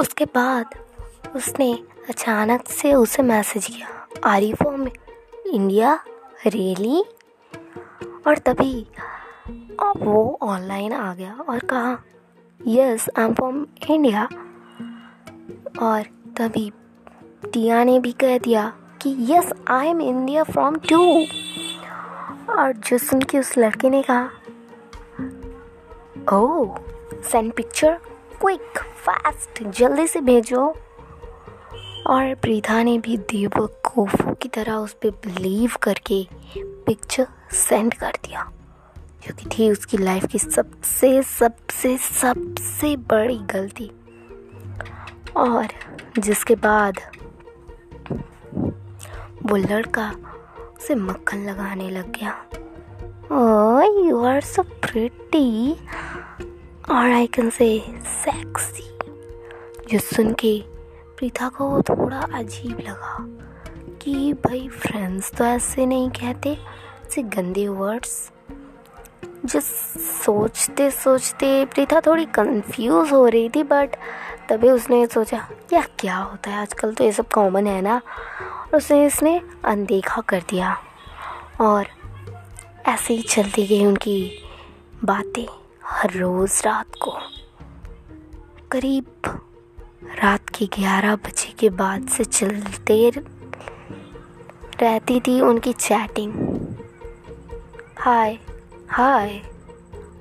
उसके बाद उसने अचानक से उसे मैसेज किया are you from India really और तभी वो ऑनलाइन आ गया और कहा, yes I am from India और तभी टिया ने भी कह दिया कि, yes I am India from too और जो सुन के उस लड़के ने कहा, oh send picture quick fast जल्दी से भेजो। और प्रीता ने भी देवकूफ़ों की तरह उस पर बिलीव करके पिक्चर सेंड कर दिया। जो कि थी उसकी लाइफ की सबसे सबसे सबसे बड़ी गलती। और जिसके बाद वो लड़का उसे मक्खन लगाने लग गया। यू आर सो प्रिटी और आई कैन से सेक्सी जो सुन के प्रीता को थोड़ा अजीब लगा कि भाई फ्रेंड्स तो ऐसे नहीं कहते, ऐसे गंदे वर्ड्स जो सोचते सोचते प्रीता थोड़ी कंफ्यूज हो रही थी बट तभी उसने सोचा या क्या होता है? आजकल तो ये सब कॉमन है ना? और उसने इसने अनदेखा कर दिया। और ऐसे ही चलती गई उनकी बातें। हर रोज़ रात को। करीब रात के ग्यारह बजे के बाद से चलते रहती थी उनकी chatting. Hi hi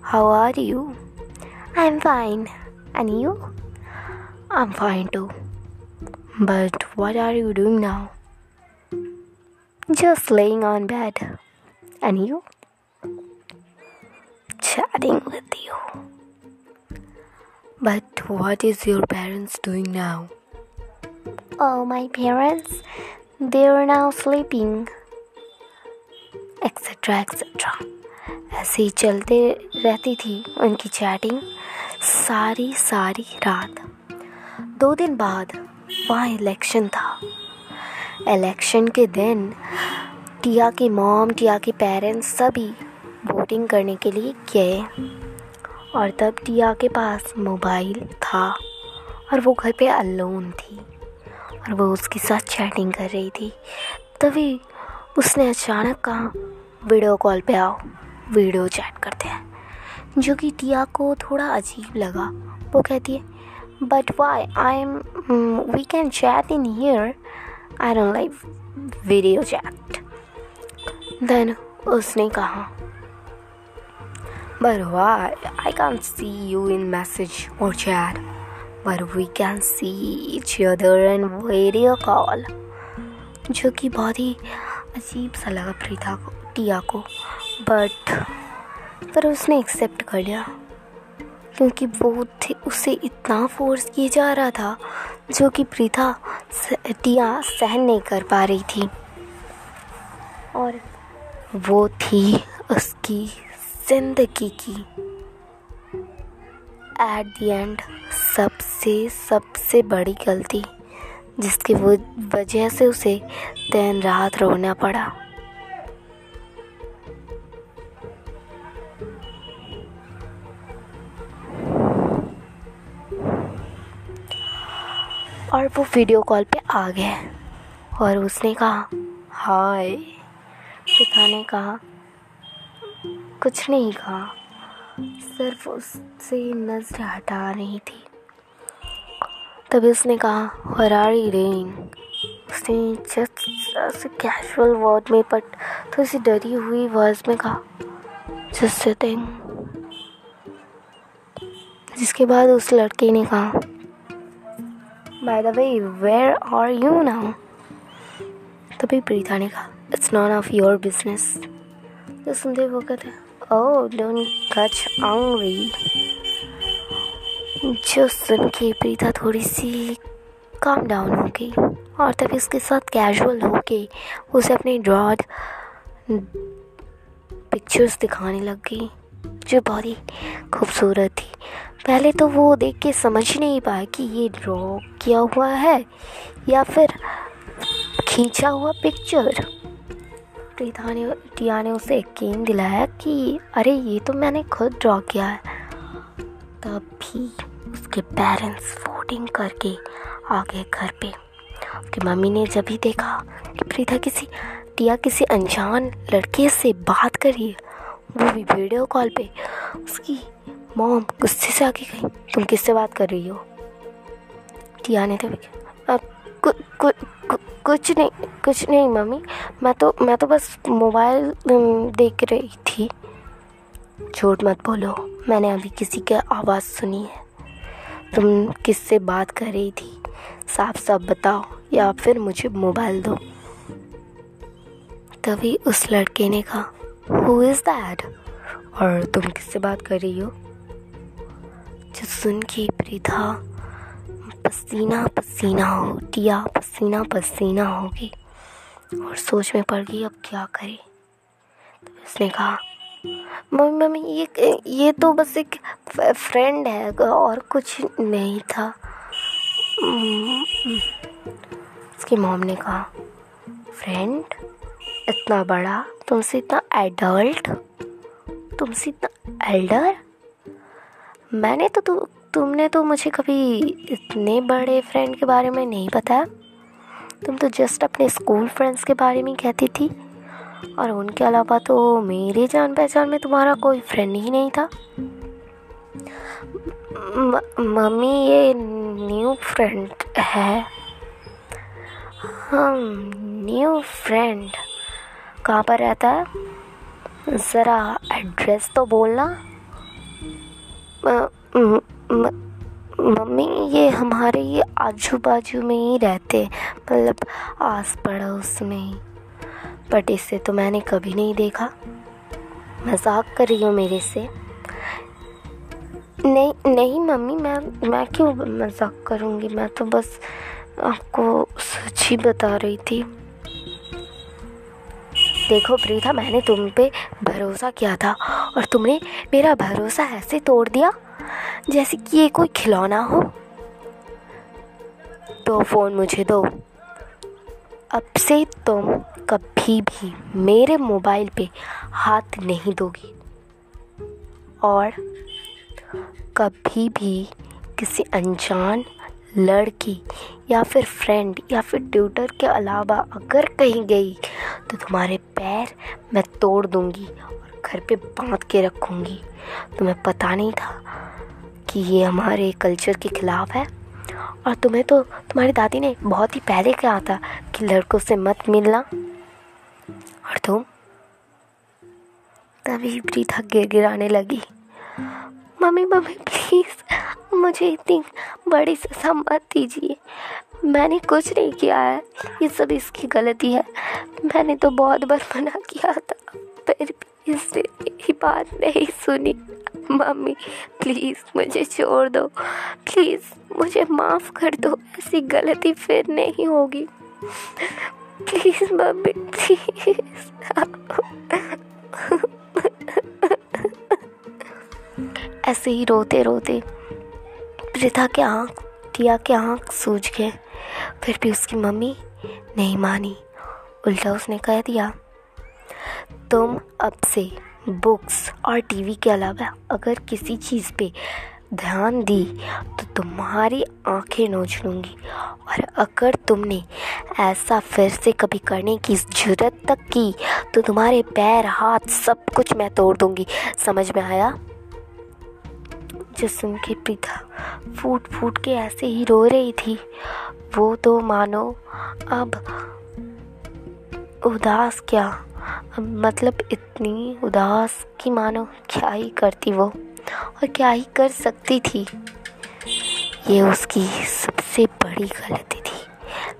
how are you I am fine and you I am fine too but what are you doing now just laying on bed and you chatting with you. But what is your parents doing now? Oh, my parents, they are now sleeping. Etcetera etcetera ऐसे ही चलते रहती थी उनकी chatting सारी सारी रात दो दिन बाद वहाँ इलेक्शन था इलेक्शन के दिन टिया की मॉम टिया के पेरेंट्स सभी वोटिंग करने के लिए गए और तब टिया के पास मोबाइल था और वो घर पे अलोन थी और वो उसके साथ चैटिंग कर रही थी। तभी उसने अचानक कहा, वीडियो कॉल पे आओ, वीडियो चैट करते हैं। जो कि टिया को थोड़ा अजीब लगा। वो कहती है but why I am we can chat in here I don't like video chat then उसने कहा But why? I can't see you in message or chat. But we can see each other in video call. जो कि बहुत ही अजीब सा लगा प्रीता को, टिया को बट पर उसने एक्सेप्ट कर लिया क्योंकि वो थे उसे इतना फोर्स किया जा रहा था, जो कि प्रीता टिया सहन नहीं कर पा रही थी और वो थी उसकी ज़िंदगी की। एट द एंड सबसे सबसे बड़ी गलती, जिसकी वजह से उसे दिन रात रोना पड़ा। और वो वीडियो कॉल पे आ गए और उसने कहा हाय पिता ने कहा कुछ नहीं कहा। सिर्फ़ उससे नज़र हटा रही थी। तभी उसने कहा हरारी रेन उसने जस्ट कैजुअल वर्ड में बट थोड़ी सी डरी हुई वर्ड्स में कहा जस्ट सिटिंग जिसके बाद उस लड़के ने कहा by the way where are you now तभी प्रीता ने कहा it's none of your business तो सुनते वो कहते Oh, don't touch angry. जो सुन के प्रीता थोड़ी सी काम डाउन हो गई और तभी उसके साथ कैजुअल हो के उसे अपनी ड्रॉड पिक्चर्स दिखाने लग गई जो बहुत ही खूबसूरत थी पहले तो वो देख के समझ ही नहीं पाया कि ये ड्रॉ किया हुआ है या फिर खींचा हुआ पिक्चर प्रीता ने टिया ने उसे यकीन दिलाया कि, अरे, ये तो मैंने खुद ड्रॉ किया है। तभी उसके पेरेंट्स वोटिंग करके आ गए घर पे। उसकी मम्मी ने जब भी देखा कि प्रीता किसी टिया किसी अनजान लड़के से बात करी वो भी वीडियो कॉल पे उसकी मॉम गुस्से से आगे गई। तुम किससे बात कर रही हो? टिया ने तो कु, कु, कु, कुछ नहीं कुछ नहीं मम्मी। मैं तो मैं तो बस मोबाइल देख रही थी। झूठ मत बोलो मैंने अभी किसी की आवाज़ सुनी है। तुम किससे बात कर रही थी? साफ़ साफ़ बताओ या फिर मुझे मोबाइल दो। तभी उस लड़के ने कहा हु इज़ दैट और तुम किससे बात कर रही हो? जो सुन के प्रीता पसीना पसीना हो दिया पसीना पसीना होगी। और सोच में पड़ गई अब क्या करे? तो उसने कहा मम्मी मम्मी ये ये तो बस एक फ्रेंड है और कुछ नहीं था। उसकी मॉम ने कहा फ्रेंड इतना बड़ा तुमसे इतना एडल्ट तुमसे इतना एल्डर मैंने तु, तुमने तो मुझे कभी इतने बड़े फ्रेंड के बारे में नहीं बताया। तुम तो जस्ट अपने स्कूल फ्रेंड्स के बारे में कहती थी। और उनके अलावा तो मेरे जान पहचान में तुम्हारा कोई फ्रेंड ही नहीं था। मम्मी ये न्यू फ्रेंड है। हम न्यू फ्रेंड कहाँ पर रहता है? ज़रा एड्रेस तो बोलना। मम्मी, ये हमारे, ये आजू बाजू में ही रहते मतलब आस पड़ोस में ही। बट इससे तो मैंने कभी नहीं देखा। मज़ाक कर रही हूँ मेरे से। नहीं नहीं मम्मी, मैं मैं क्यों मज़ाक करूँगी? मैं तो बस आपको सच ही बता रही थी। देखो प्रीता, मैंने तुम पे भरोसा किया था और तुमने मेरा भरोसा ऐसे तोड़ दिया। जैसे कि ये कोई खिलौना हो। तो फ़ोन मुझे दो। अब से तुम कभी भी मेरे मोबाइल पे हाथ नहीं दोगी। और कभी भी किसी अनजान लड़की या फिर फ्रेंड या फिर ट्यूटर के अलावा अगर कहीं गई तो तुम्हारे पैर मैं तोड़ दूँगी और घर पे बाँध के रखूँगी। तुम्हें पता नहीं था कि ये हमारे कल्चर के ख़िलाफ़ है। और तुम्हें तो तुम्हारी दादी ने बहुत ही पहले कहा था कि लड़कों से मत मिलना। और तुम? तभी प्रीता गिर गिराने लगी। मम्मी मम्मी प्लीज़ मुझे इतनी बड़ी सजा मत दीजिए। मैंने कुछ नहीं किया है। ये सब इसकी गलती है। मैंने तो बहुत बार मना किया था। फिर भी इसने मेरी बात नहीं सुनी। मम्मी प्लीज़ मुझे छोड़ दो। प्लीज़ मुझे माफ़ कर दो। ऐसी गलती फिर नहीं होगी। प्लीज़ मम्मी प्लीज़ ऐसे ही रोते रोते प्रिथा के आँख टिया के आँख सूझ गए। फिर भी उसकी मम्मी नहीं मानी। उल्टा उसने कह दिया तुम अब से बुक्स और टीवी के अलावा अगर किसी चीज़ पे ध्यान दी तो तुम्हारी आँखें नोच लूँगी। और अगर तुमने ऐसा फिर से कभी करने की ज़रूरत तक की तो तुम्हारे पैर, हाथ सब कुछ मैं तोड़ दूँगी। समझ में आया? जो सुन के पिता फूट फूट के ऐसे ही रो रही थी, वो तो मानो अब उदास क्या? मतलब इतनी उदास कि मानो क्या ही करती वो? और क्या ही कर सकती थी? ये उसकी सबसे बड़ी गलती थी।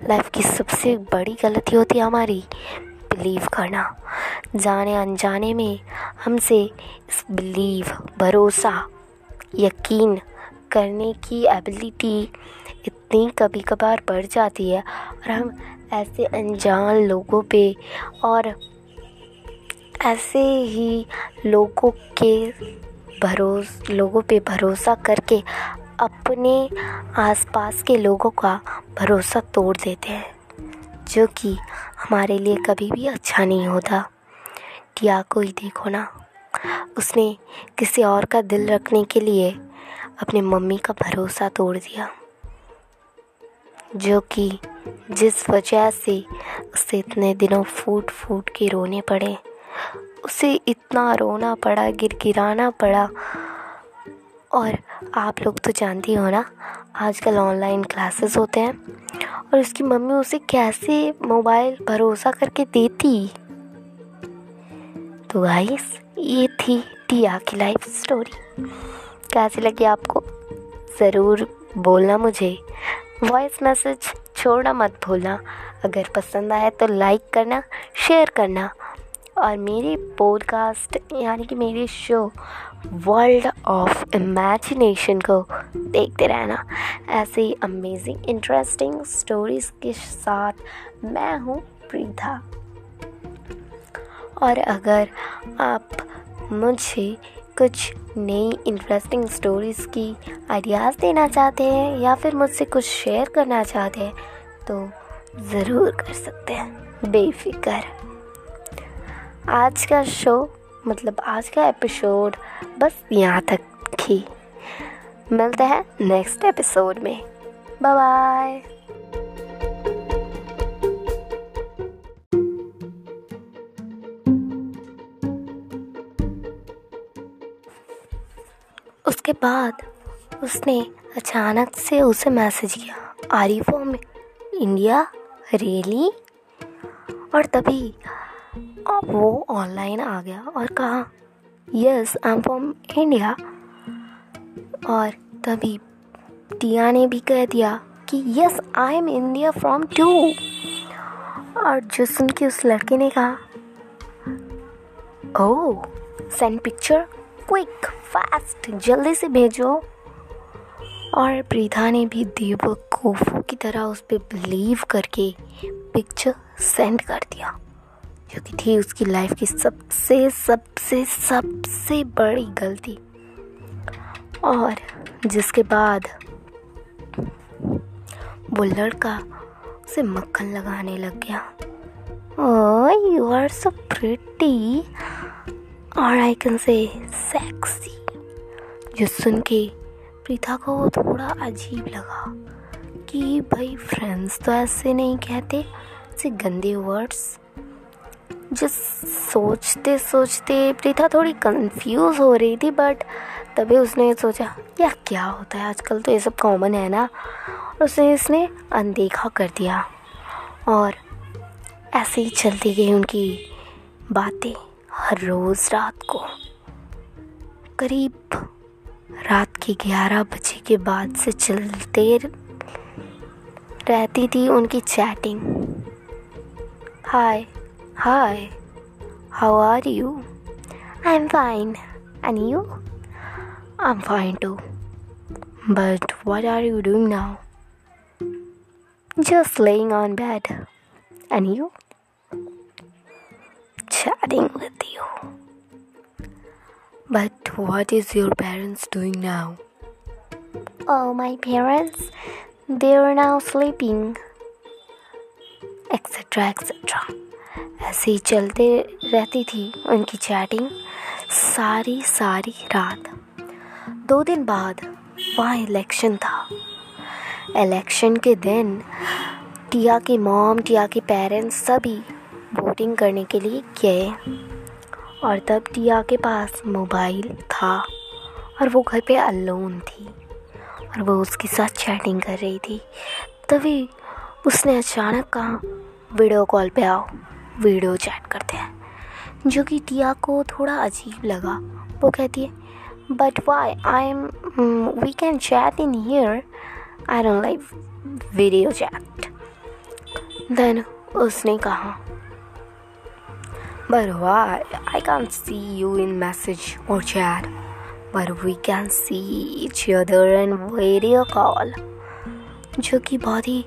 लाइफ की सबसे बड़ी गलती होती हमारी बिलीव करना। जाने अनजाने में हमसे इस बिलीव भरोसा, यकीन करने की एबिलिटी इतनी कभी कभार बढ़ जाती है और हम ऐसे अनजान लोगों पे और ऐसे ही लोगों के भरोस, लोगों पे भरोसा करके अपने आसपास के लोगों का भरोसा तोड़ देते हैं, जो कि हमारे लिए कभी भी अच्छा नहीं होता। टिया को ही देखो ना। उसने किसी और का दिल रखने के लिए अपनी मम्मी का भरोसा तोड़ दिया। जो कि जिस वजह से उसे इतने दिनों फूट फूट के रोने पड़े, उसे इतना रोना पड़ा, गिरगिराना पड़ा। और आप लोग तो जानती हो ना, आजकल ऑनलाइन क्लासेस होते हैं। और उसकी मम्मी उसे कैसे मोबाइल भरोसा करके देती? तो गाइस ये थी टिया की लाइफ स्टोरी कैसी लगी आपको? ज़रूर बोलना मुझे। वॉइस मैसेज छोड़ना मत भूलना। अगर पसंद आए तो लाइक करना शेयर करना। और मेरे पॉडकास्ट यानी कि मेरे शो वर्ल्ड ऑफ़ इमेजिनेशन को देखते रहना। ऐसे ही अमेजिंग इंटरेस्टिंग स्टोरीज़ के साथ मैं हूँ प्रीथा और अगर आप मुझे कुछ नई इंटरेस्टिंग स्टोरीज़ की आइडियाज़ देना चाहते हैं या फिर मुझसे कुछ शेयर करना चाहते हैं तो ज़रूर कर सकते हैं। बेफिक्र। आज का शो मतलब आज का एपिसोड बस यहाँ तक ही। मिलते हैं नेक्स्ट एपिसोड में। बाय बाय उसके बाद उसने अचानक से उसे मैसेज किया are you from India really और तभी वो ऑनलाइन आ गया और कहा, yes I am from India और तभी टिया ने भी कह दिया कि, yes I am India from too और जो सुन के उस लड़के ने कहा oh send picture quick fast, जल्दी से भेजो। और प्रीता ने भी देवकूफ़ों की तरह उस पर बिलीव करके पिक्चर सेंड कर दिया। जो कि थी उसकी लाइफ की सबसे सबसे सबसे बड़ी गलती। और जिसके बाद वो लड़का उसे मक्खन लगाने लग गया। Oh you are so pretty और आई कैन से सेक्सी जो सुन के प्रीता को वो थोड़ा अजीब लगा कि भाई फ्रेंड्स तो ऐसे नहीं कहते, ऐसे गंदे वर्ड्स जिस सोचते सोचते प्रीता थोड़ी कंफ्यूज हो रही थी बट तभी उसने सोचा, यार, क्या होता है? आजकल तो ये सब कॉमन है ना? और उसने इसने अनदेखा कर दिया। और ऐसे ही चलती गई उनकी बातें। हर रोज रात को। करीब रात के ग्यारह बजे के बाद से चलते रहती थी उनकी chatting. Hi hi how are you I am fine and you I am fine too but what are you doing now just laying on bed and you Chatting with you. But what is your parents doing now? Oh, my parents? They are now sleeping. Etc. etc. ऐसे ही चलते रहती थी उनकी chatting सारी सारी रात दो दिन बाद वहाँ इलेक्शन था इलेक्शन के दिन टिया की मॉम टिया के पेरेंट्स सभी वोटिंग करने के लिए गए और तब टिया के पास मोबाइल था और वो घर पे अलोन थी और वो उसके साथ चैटिंग कर रही थी। तभी उसने अचानक कहा वीडियो कॉल पे आओ वीडियो चैट करते हैं। जो कि टिया को थोड़ा अजीब लगा। वो कहती है but why I am we can chat in here I don't like video chat then उसने कहा but why I can see you in message और chat but we can see each other in video call जो कि बहुत ही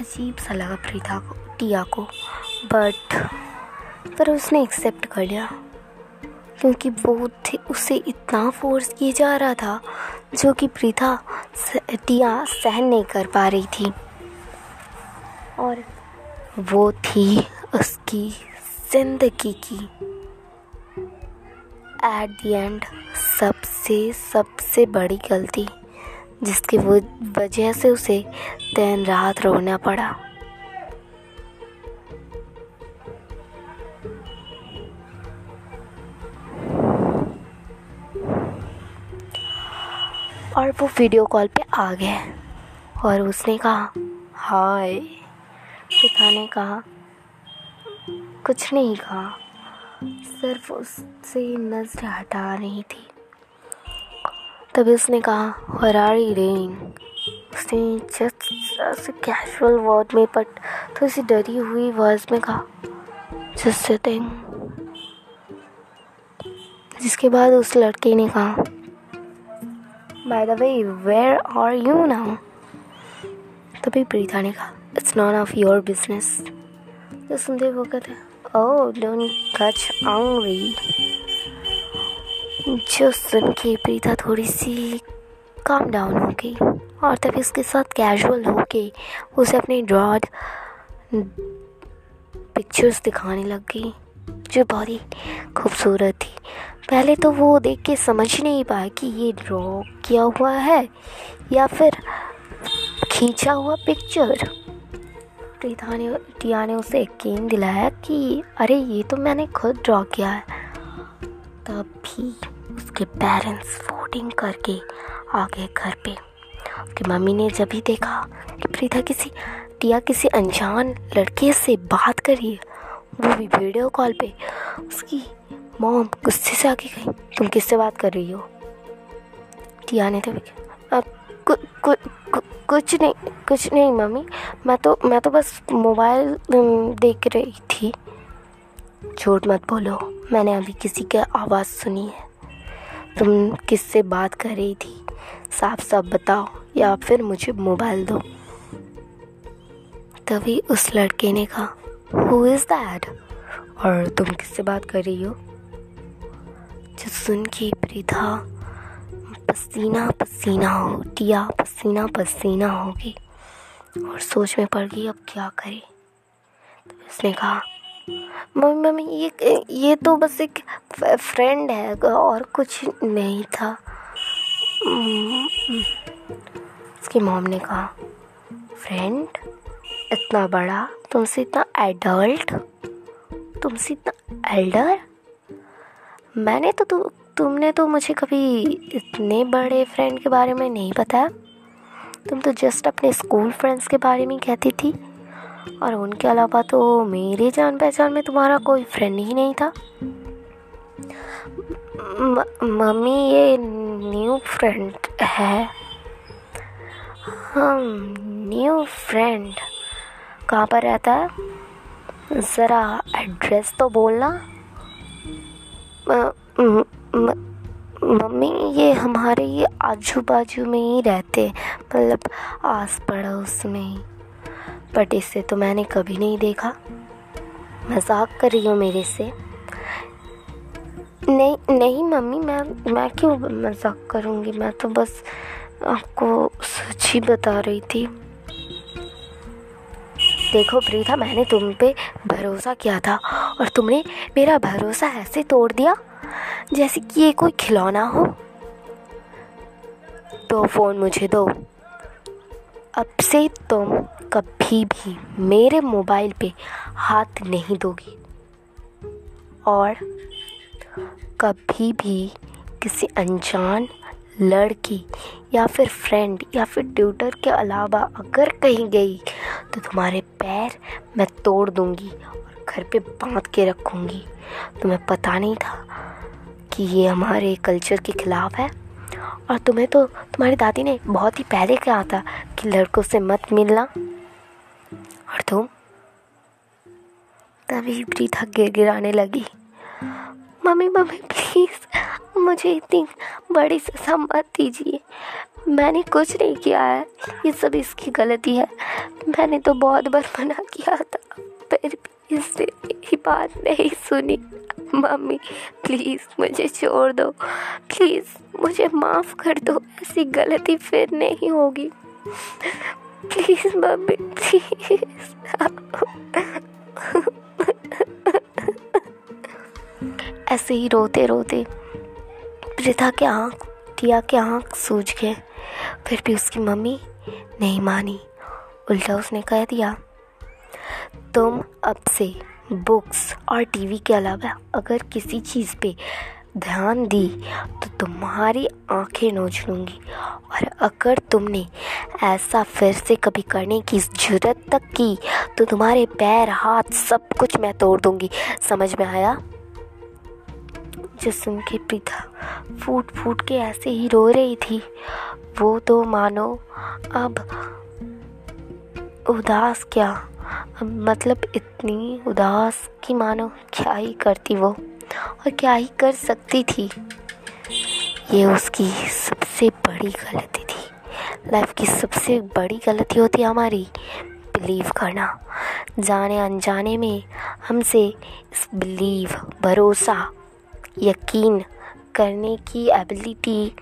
अजीब सा लगा प्रीता को, टिया को। बट पर उसने एक्सेप्ट कर लिया। क्योंकि वो थे उसे इतना फोर्स किया जा रहा था, जो कि प्रीता टिया सहन नहीं कर पा रही थी। और वो थी उसकी ज़िंदगी की। एट द एंड सबसे सबसे बड़ी गलती, जिसकी वजह से उसे दिन रात रोना पड़ा। और वो वीडियो कॉल पे आ गए और उसने कहा, हाय। पिता ने कहा कुछ नहीं कहा। सिर्फ़ उससे नज़र हटा रही थी। तभी उसने कहा हरारी रेन। उसने जस्ट कैजुअल वर्ड में बट थोड़ी सी डरी हुई वर्ड में कहा जस्ट जिसके बाद उस लड़के ने कहा by the way where are you now तभी प्रीता ने कहा it's none of your business तो सुनते वो कहते ओ डोंट टच आंगरी जो सुन के प्रीता थोड़ी सी काम डाउन हो गई और तभी उसके साथ कैजुअल हो के उसे अपनी ड्रॉड पिक्चर्स दिखाने लग गई जो बहुत ही खूबसूरत थी। पहले तो वो देख के समझ नहीं पाया कि ये ड्रॉ किया हुआ है या फिर खींचा हुआ पिक्चर प्रीता ने टिया ने उसे यकीन दिलाया कि, अरे, ये तो मैंने खुद ड्रॉ किया है। तब भी उसके पेरेंट्स वोटिंग करके आ गए घर पे। उसकी मम्मी ने जब भी देखा कि प्रीता किसी, टिया किसी अनजान लड़के से बात करी है, वो भी वीडियो कॉल पे उसकी मॉम गुस्से से आके गई, तुम किससे बात कर रही हो? टिया ने तो अब कुछ नहीं कुछ नहीं मम्मी। मैं तो मैं तो बस मोबाइल देख रही थी। झूठ मत बोलो, मैंने अभी किसी की आवाज़ सुनी है। तुम किससे बात कर रही थी? साफ़ साफ़ बताओ, या फिर मुझे मोबाइल दो। तभी उस लड़के ने कहा हु इज़ दैट और तुम किससे बात कर रही हो? जो सुन के प्रीता पसीना पसीना हो दिया पसीना पसीना हो गई और सोच में पड़ गई अब क्या करे? तो उसने कहा मम्मी मम्मी ये ये तो बस एक फ्रेंड है और कुछ नहीं था। उसकी मॉम ने कहा फ्रेंड इतना बड़ा तुमसे इतना एडल्ट तुमसे इतना एल्डर मैंने तो तु, तुमने तो मुझे कभी इतने बड़े फ्रेंड के बारे में नहीं बताया तुम तो जस्ट अपने स्कूल फ्रेंड्स के बारे में कहती थी। और उनके अलावा तो मेरे जान पहचान में तुम्हारा कोई फ्रेंड ही नहीं था। मम्मी ये न्यू फ्रेंड है। हम न्यू फ्रेंड कहाँ पर रहता है? ज़रा एड्रेस तो बोलना। मम्मी, ये हमारे, ये आजू बाजू में ही रहते मतलब आस पड़ोस में ही। बट इससे तो मैंने कभी नहीं देखा। मज़ाक कर रही हूँ मेरे से। नहीं नहीं मम्मी, मैं मैं क्यों मज़ाक करूँगी? मैं तो बस आपको सच ही बता रही थी। देखो, प्रीता, मैंने तुम पे भरोसा किया था और तुमने मेरा भरोसा ऐसे तोड़ दिया। जैसे कि ये कोई खिलौना हो। तो फ़ोन मुझे दो। अब से तुम कभी भी मेरे मोबाइल पे हाथ नहीं दोगी। और कभी भी किसी अनजान लड़की या फिर फ्रेंड या फिर ट्यूटर के अलावा अगर कहीं गई तो तुम्हारे पैर मैं तोड़ दूँगी घर पे बाँध के रखूँगी। तुम्हें पता नहीं था कि ये हमारे कल्चर के ख़िलाफ़ है? और तुम्हें तो तुम्हारी दादी ने बहुत ही पहले कहा था कि लड़कों से मत मिलना। और तुम? तभी प्रीता गिर गिराने लगी। मम्मी मम्मी प्लीज़ मुझे इतनी बड़ी सजा मत दीजिए। मैंने कुछ नहीं किया है। ये सब इसकी गलती है। मैंने तो बहुत बार मना किया था। फिर भी इसने मेरी बात नहीं सुनी। मम्मी प्लीज़ मुझे छोड़ दो। प्लीज़ मुझे माफ़ कर दो। ऐसी गलती फिर नहीं होगी। प्लीज़ मम्मी प्लीज़ ऐसे ही रोते रोते प्रिथा के आँख टिया के आँख सूझ गए। फिर भी उसकी मम्मी नहीं मानी। उल्टा उसने कह दिया तुम अब से बुक्स और टीवी के अलावा अगर किसी चीज़ पे ध्यान दी तो तुम्हारी आँखें नोच लूँगी। और अगर तुमने ऐसा फिर से कभी करने की ज़रूरत तक की तो तुम्हारे पैर, हाथ सब कुछ मैं तोड़ दूँगी। समझ में आया? जो सुन के प्रीता फूट फूट के ऐसे ही रो रही थी, वो तो मानो अब उदास क्या मतलब इतनी उदास कि मानो क्या ही करती वो? और क्या ही कर सकती थी? ये उसकी सबसे बड़ी गलती थी। लाइफ की सबसे बड़ी गलती होती हमारी बिलीव करना। जाने अनजाने में हमसे इस बिलीव भरोसा, यकीन करने की एबिलिटी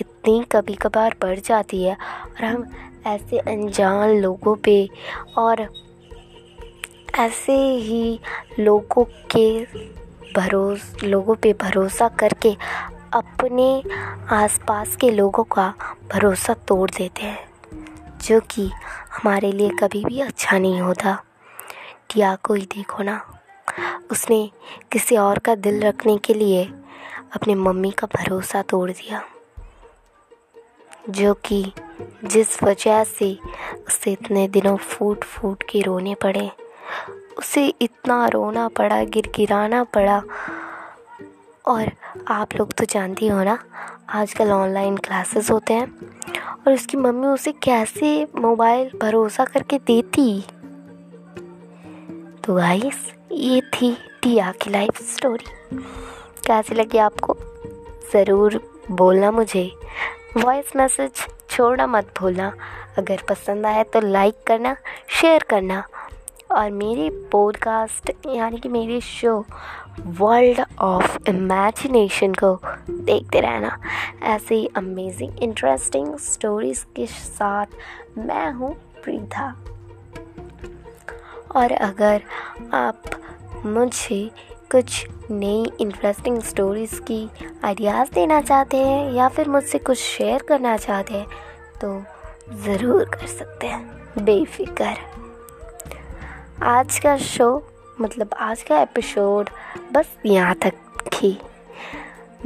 इतनी कभी कभार बढ़ जाती है। और हम ऐसे अनजान लोगों पे और ऐसे ही लोगों के भरोस, लोगों पे भरोसा करके अपने आसपास के लोगों का भरोसा तोड़ देते हैं, जो कि हमारे लिए कभी भी अच्छा नहीं होता। टिया को ही देखो ना, उसने किसी और का दिल रखने के लिए अपनी मम्मी का भरोसा तोड़ दिया, जो कि जिस वजह से उसे इतने दिनों फूट फूट के रोने पड़े। उसे इतना रोना पड़ा, गिरगिराना पड़ा। और आप लोग तो जानती हो ना, आजकल ऑनलाइन क्लासेस होते हैं। और उसकी मम्मी उसे कैसे मोबाइल भरोसा करके देती? तो गाइस ये थी टिया की लाइफ स्टोरी कैसी लगी आपको? ज़रूर बोलना मुझे। वॉइस मैसेज छोड़ना मत भूलना। अगर पसंद आया तो लाइक करना शेयर करना। और मेरे पॉडकास्ट यानी कि मेरे शो वर्ल्ड ऑफ़ इमेजिनेशन को देखते रहना। ऐसे ही अमेजिंग इंटरेस्टिंग स्टोरीज़ के साथ मैं हूँ प्रीता। और अगर आप मुझे कुछ नई इंटरेस्टिंग स्टोरीज़ की आइडियाज़ देना चाहते हैं या फिर मुझसे कुछ शेयर करना चाहते हैं तो ज़रूर कर सकते हैं। बेफिक्र। आज का शो मतलब आज का एपिसोड बस यहाँ तक ही।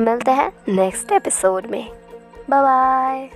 मिलते हैं नेक्स्ट एपिसोड में। Bye bye